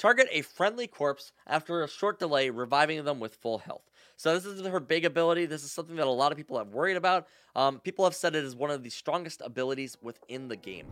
Target a friendly corpse after a short delay, reviving them with full health. So this is her big ability. This is something that a lot of people have worried about. Um, people have said it is one of the strongest abilities within the game.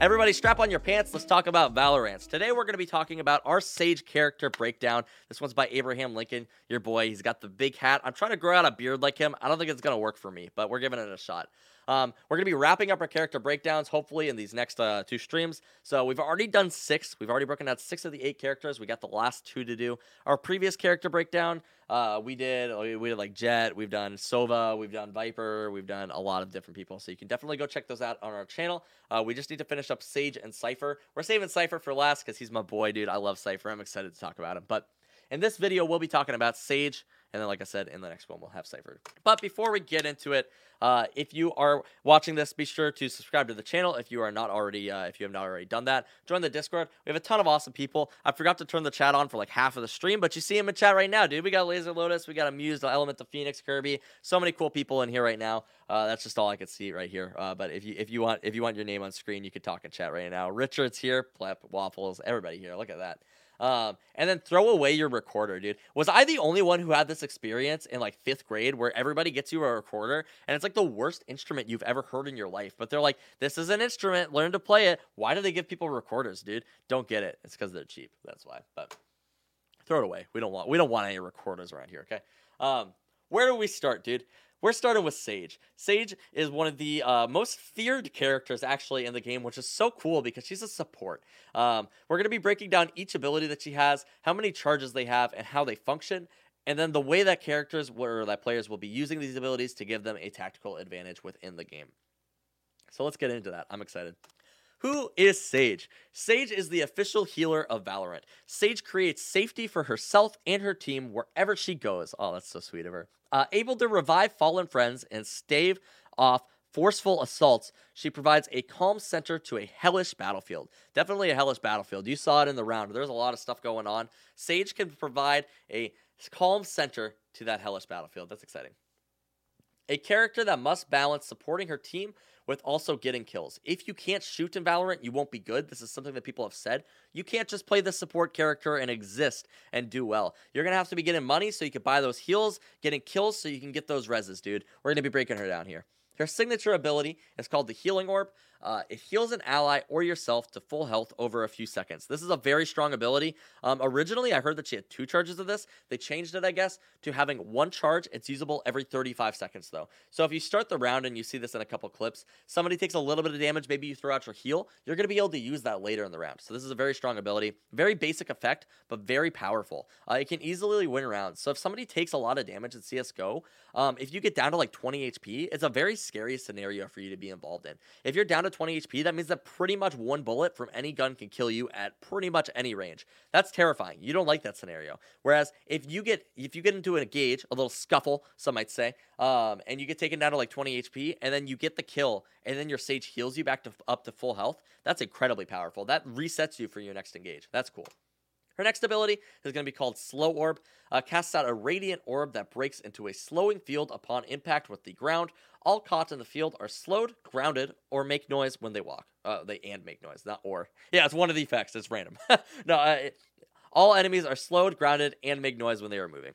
Everybody, strap on your pants. Let's talk about Valorant. Today, we're going to be talking about our Sage character breakdown. This one's by Abraham Lincoln, your boy. He's got the big hat. I'm trying to grow out a beard like him. I don't think it's going to work for me, but we're giving it a shot. Um, we're going to be wrapping up our character breakdowns, hopefully, in these next uh, two streams. So we've already done six. We've already broken out six of the eight characters. We got the last two to do. Our previous character breakdown, uh, we did we did like Jett, we've done Sova, we've done Viper, we've done a lot of different people. So you can definitely go check those out on our channel. Uh, we just need to finish up Sage and Cypher. We're saving Cypher for last because he's my boy, dude. I love Cypher. I'm excited to talk about him. But in this video, we'll be talking about Sage and then, like I said, in the next one, we'll have Cypher. But before we get into it, uh, if you are watching this, be sure to subscribe to the channel if you are not already, uh, if you have not already done that. Join the Discord. We have a ton of awesome people. I forgot to turn the chat on for like half of the stream, but you see him in chat right now, dude. We got Laser Lotus, we got Amused, Element of Phoenix, Kirby. So many cool people in here right now. Uh, that's just all I could see right here. Uh, but if you if you want if you want your name on screen, you could talk in chat right now. Richard's here, Plep, Waffles, everybody here. Look at that. Um, and then throw away your recorder, dude. Was I the only one who had this experience in like fifth grade where everybody gets you a recorder and it's like the worst instrument you've ever heard in your life? But they're like, this is an instrument, learn to play it. Why do they give people recorders, dude? Don't get it. It's because they're cheap. That's why. But throw it away. We don't want we don't want any recorders around here, okay? Um, where do we start, dude? We're starting with Sage. Sage is one of the uh, most feared characters actually in the game, which is so cool because she's a support. Um, we're going to be breaking down each ability that she has, how many charges they have, and how they function. And then the way that characters or that players will be using these abilities to give them a tactical advantage within the game. So let's get into that. I'm excited. Who is Sage? Sage is the official healer of Valorant. Sage creates safety for herself and her team wherever she goes. Oh, that's so sweet of her. Uh, able to revive fallen friends and stave off forceful assaults, she provides a calm center to a hellish battlefield. Definitely a hellish battlefield. You saw it in the round. There's a lot of stuff going on. Sage can provide a calm center to that hellish battlefield. That's exciting. A character that must balance supporting her team with also getting kills. If you can't shoot in Valorant, you won't be good. This is something that people have said. You can't just play the support character and exist and do well. You're going to have to be getting money so you can buy those heals, getting kills so you can get those reses, dude. We're going to be breaking her down here. Her signature ability is called the Healing Orb. Uh, it heals an ally or yourself to full health over a few seconds. This is a very strong ability. Um, originally, I heard that she had two charges of this. They changed it, I guess, to having one charge. It's usable every 35 seconds, though. So if you start the round and you see this in a couple clips, somebody takes a little bit of damage, maybe you throw out your heal, you're going to be able to use that later in the round. So this is a very strong ability. Very basic effect, but very powerful. Uh, it can easily win rounds. So if somebody takes a lot of damage in CSGO, um, if you get down to like 20 HP, it's a very scary scenario for you to be involved in. If you're down to 20 HP, that means that pretty much one bullet from any gun can kill you at pretty much any range. That's terrifying. You don't like that scenario. Whereas if you get if you get into a gauge, a little scuffle, some might say, um, and you get taken down to like 20 HP, and then you get the kill, and then your sage heals you back to up to full health. That's incredibly powerful. That resets you for your next engage. That's cool. Her next ability is going to be called Slow Orb. Uh, casts out a radiant orb that breaks into a slowing field upon impact with the ground. All caught in the field are slowed, grounded, or make noise when they walk. Uh, they and make noise, not or. Yeah, it's one of the effects. It's random. no, uh, all enemies are slowed, grounded, and make noise when they are moving.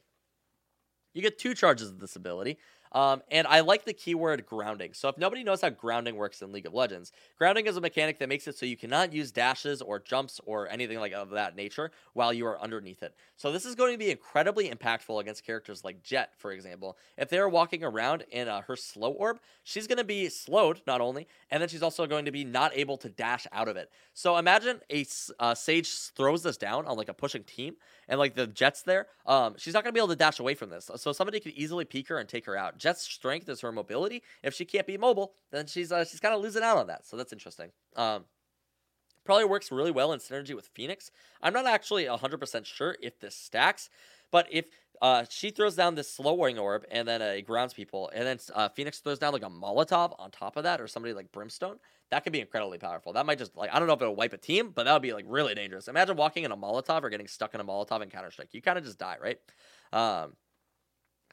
You get two charges of this ability. Um, and I like the keyword grounding. So if nobody knows how grounding works in League of Legends, grounding is a mechanic that makes it so you cannot use dashes or jumps or anything like of that nature while you are underneath it. So this is going to be incredibly impactful against characters like Jett, for example. If they're walking around in uh, her slow orb, she's going to be slowed not only, and then she's also going to be not able to dash out of it. So imagine a uh, Sage throws this down on like a pushing team, and like the Jett's there. Um, she's not going to be able to dash away from this. So somebody could easily peek her and take her out. Jett's strength is her mobility. If she can't be mobile, then she's uh, she's kind of losing out on that. So that's interesting. Um, probably works really well in synergy with Phoenix. I'm not actually 100% sure if this stacks, but if uh, she throws down this slowing orb and then uh, grounds people, and then uh, Phoenix throws down like a Molotov on top of that, or somebody like Brimstone, that could be incredibly powerful. That might just like I don't know if it'll wipe a team, but that would be like really dangerous. Imagine walking in a Molotov or getting stuck in a Molotov in Counter Strike. You kind of just die, right? Um,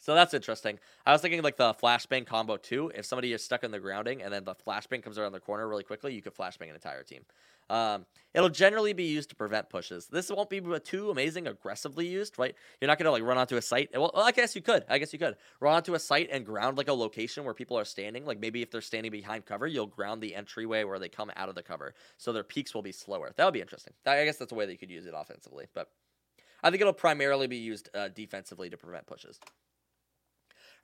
So that's interesting. I was thinking like the flashbang combo too. If somebody is stuck in the grounding and then the flashbang comes around the corner really quickly, you could flashbang an entire team. Um, it'll generally be used to prevent pushes. This won't be too amazing aggressively used, right? You're not gonna like run onto a site. Well, I guess you could. I guess you could run onto a site and ground like a location where people are standing. Like maybe if they're standing behind cover, you'll ground the entryway where they come out of the cover, so their peaks will be slower. That would be interesting. I guess that's a way that you could use it offensively, but I think it'll primarily be used uh, defensively to prevent pushes.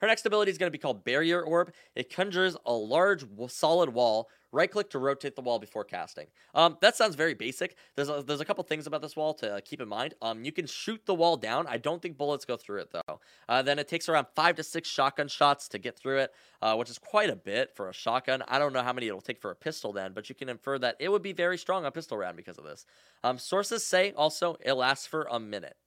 Her next ability is going to be called Barrier Orb. It conjures a large solid wall. Right click to rotate the wall before casting. Um, that sounds very basic. There's a, there's a couple things about this wall to uh, keep in mind. Um, you can shoot the wall down. I don't think bullets go through it though. Uh, then it takes around five to six shotgun shots to get through it, uh, which is quite a bit for a shotgun. I don't know how many it'll take for a pistol then, but you can infer that it would be very strong on pistol round because of this. Um, sources say also it lasts for a minute.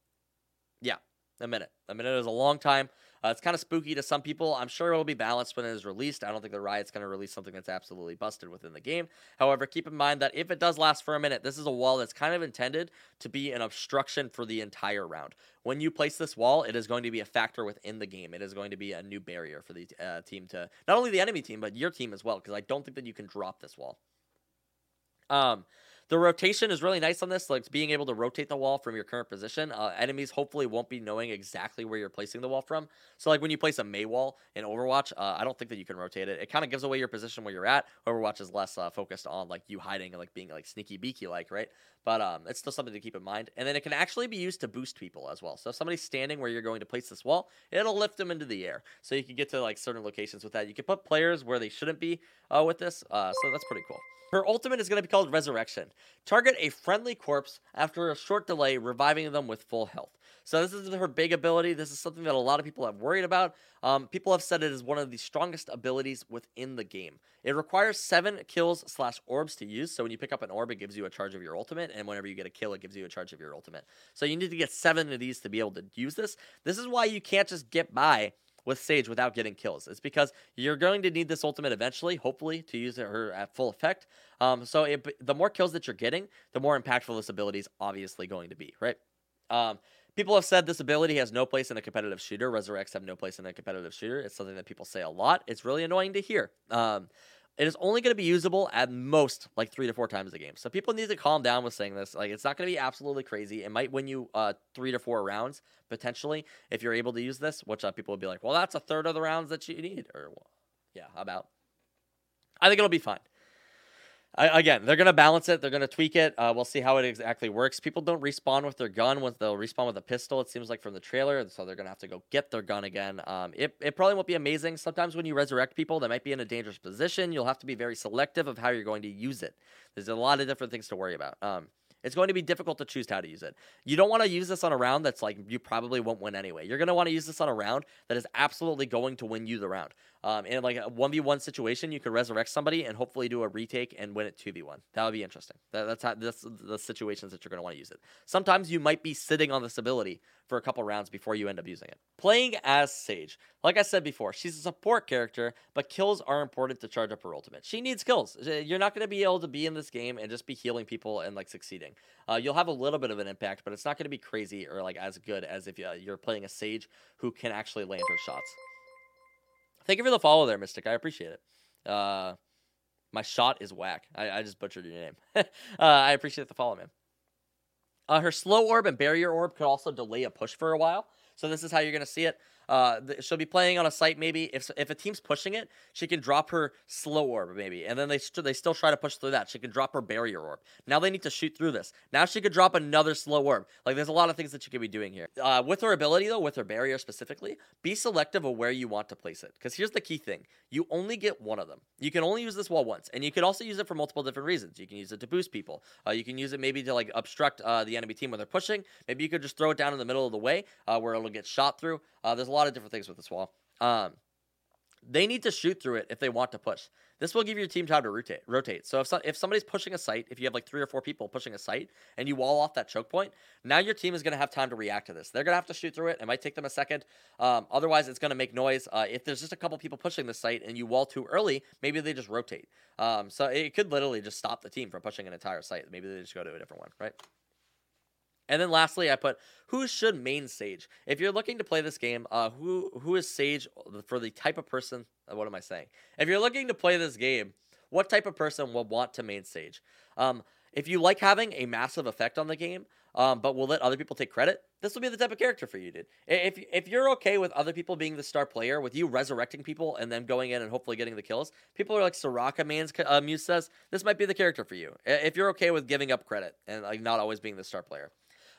Yeah, a minute. A minute is a long time. Uh, it's kind of spooky to some people. I'm sure it'll be balanced when it is released. I don't think the Riot's going to release something that's absolutely busted within the game. However, keep in mind that if it does last for a minute, this is a wall that's kind of intended to be an obstruction for the entire round. When you place this wall, it is going to be a factor within the game. It is going to be a new barrier for the uh, team to not only the enemy team but your team as well. Because I don't think that you can drop this wall. Um, the rotation is really nice on this, like being able to rotate the wall from your current position. Uh, enemies hopefully won't be knowing exactly where you're placing the wall from. So, like when you place a Mei wall in Overwatch, uh, I don't think that you can rotate it. It kind of gives away your position where you're at. Overwatch is less uh, focused on like you hiding and like being like sneaky beaky like, right? But um, it's still something to keep in mind. And then it can actually be used to boost people as well. So if somebody's standing where you're going to place this wall, it'll lift them into the air. So you can get to like certain locations with that. You can put players where they shouldn't be uh, with this. Uh, so that's pretty cool. Her ultimate is going to be called Resurrection. Target a friendly corpse after a short delay, reviving them with full health. So this is her big ability. This is something that a lot of people have worried about. Um, people have said it is one of the strongest abilities within the game. It requires seven kills slash orbs to use. So when you pick up an orb, it gives you a charge of your ultimate, and whenever you get a kill, it gives you a charge of your ultimate. So you need to get seven of these to be able to use this. This is why you can't just get by with Sage without getting kills. It's because you're going to need this ultimate eventually, hopefully, to use her at full effect. Um, so it, the more kills that you're getting, the more impactful this ability is obviously going to be, right? Um, people have said this ability has no place in a competitive shooter. Resurrects have no place in a competitive shooter. It's something that people say a lot. It's really annoying to hear. Um, it is only going to be usable at most like three to four times a game. So people need to calm down with saying this. Like it's not going to be absolutely crazy. It might win you uh, three to four rounds potentially if you're able to use this. Which uh, people will be like, well, that's a third of the rounds that you need, or yeah, about. I think it'll be fine. I, again, they're gonna balance it. They're gonna tweak it. Uh, we'll see how it exactly works. People don't respawn with their gun. Once they'll respawn with a pistol. It seems like from the trailer, so they're gonna have to go get their gun again. Um, it it probably won't be amazing. Sometimes when you resurrect people, they might be in a dangerous position. You'll have to be very selective of how you're going to use it. There's a lot of different things to worry about. Um, it's going to be difficult to choose how to use it. You don't want to use this on a round that's like you probably won't win anyway. You're going to want to use this on a round that is absolutely going to win you the round. Um, in like a 1v1 situation, you could resurrect somebody and hopefully do a retake and win it 2v1. That would be interesting. That, that's how that's the situations that you're going to want to use it. Sometimes you might be sitting on this ability for a couple rounds before you end up using it. Playing as Sage. Like I said before, she's a support character, but kills are important to charge up her ultimate. She needs kills. You're not going to be able to be in this game and just be healing people and like succeeding. Uh, you'll have a little bit of an impact, but it's not going to be crazy or like as good as if uh, you're playing a Sage who can actually land her shots. Thank you for the follow there, Mystic. I appreciate it. Uh, my shot is whack. I, I just butchered your name. uh, I appreciate the follow, man. Uh, her slow orb and barrier orb could also delay a push for a while. So this is how you're going to see it. Uh, she'll be playing on a site maybe if if a team's pushing it, she can drop her slow orb maybe, and then they st- they still try to push through that. She can drop her barrier orb. Now they need to shoot through this. Now she could drop another slow orb. Like there's a lot of things that she could be doing here. Uh, with her ability though, with her barrier specifically, be selective of where you want to place it. Because here's the key thing: you only get one of them. You can only use this wall once, and you can also use it for multiple different reasons. You can use it to boost people. Uh, you can use it maybe to like obstruct uh, the enemy team when they're pushing. Maybe you could just throw it down in the middle of the way uh, where it'll get shot through. Uh, there's a lot of different things with this wall. Um, they need to shoot through it if they want to push. This will give your team time to rotate. Rotate. So if so, if somebody's pushing a site, if you have like three or four people pushing a site, and you wall off that choke point, now your team is going to have time to react to this. They're going to have to shoot through it. It might take them a second. Um, otherwise, it's going to make noise. Uh, if there's just a couple people pushing the site and you wall too early, maybe they just rotate. Um, so it could literally just stop the team from pushing an entire site. Maybe they just go to a different one, right? And then lastly, I put who should main Sage. If you're looking to play this game, uh, who who is Sage for the type of person? Uh, what am I saying? If you're looking to play this game, what type of person will want to main Sage? Um, if you like having a massive effect on the game, um, but will let other people take credit, this will be the type of character for you, dude. If if you're okay with other people being the star player, with you resurrecting people and then going in and hopefully getting the kills, people are like Soraka Man's uh, Muse says this might be the character for you. If you're okay with giving up credit and like not always being the star player.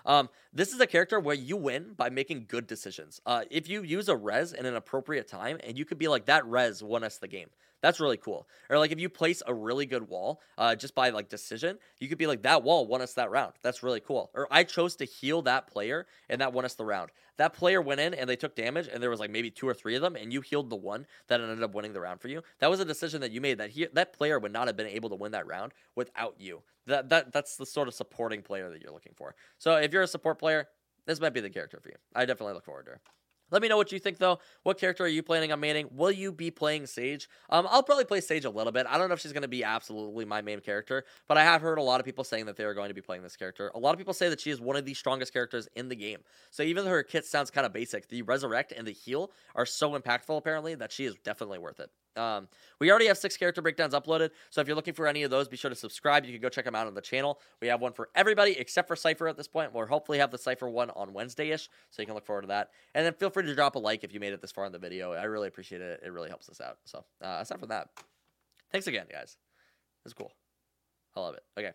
Um, this is a character where you win by making good decisions. Uh, if you use a res in an appropriate time, and you could be like that res won us the game. That's really cool. Or like if you place a really good wall, uh, just by like decision, you could be like that wall won us that round. That's really cool. Or I chose to heal that player and that won us the round. That player went in and they took damage and there was like maybe two or three of them and you healed the one that ended up winning the round for you. That was a decision that you made that he that player would not have been able to win that round without you. That that that's the sort of supporting player that you're looking for. So if you're a support player, this might be the character for you. I definitely look forward to it. Let me know what you think, though. What character are you planning on maining? Will you be playing Sage? Um, I'll probably play Sage a little bit. I don't know if she's going to be absolutely my main character, but I have heard a lot of people saying that they are going to be playing this character. A lot of people say that she is one of the strongest characters in the game. So even though her kit sounds kind of basic, the Resurrect and the Heal are so impactful, apparently, that she is definitely worth it. Um, we already have six character breakdowns uploaded, so if you're looking for any of those, be sure to subscribe. You can go check them out on the channel. We have one for everybody except for Cypher at this point. We'll hopefully have the Cypher one on Wednesday-ish, so you can look forward to that. And then feel free to drop a like if you made it this far in the video. I really appreciate it. It really helps us out. So uh, aside from that, thanks again, guys. It's cool. I love it. Okay.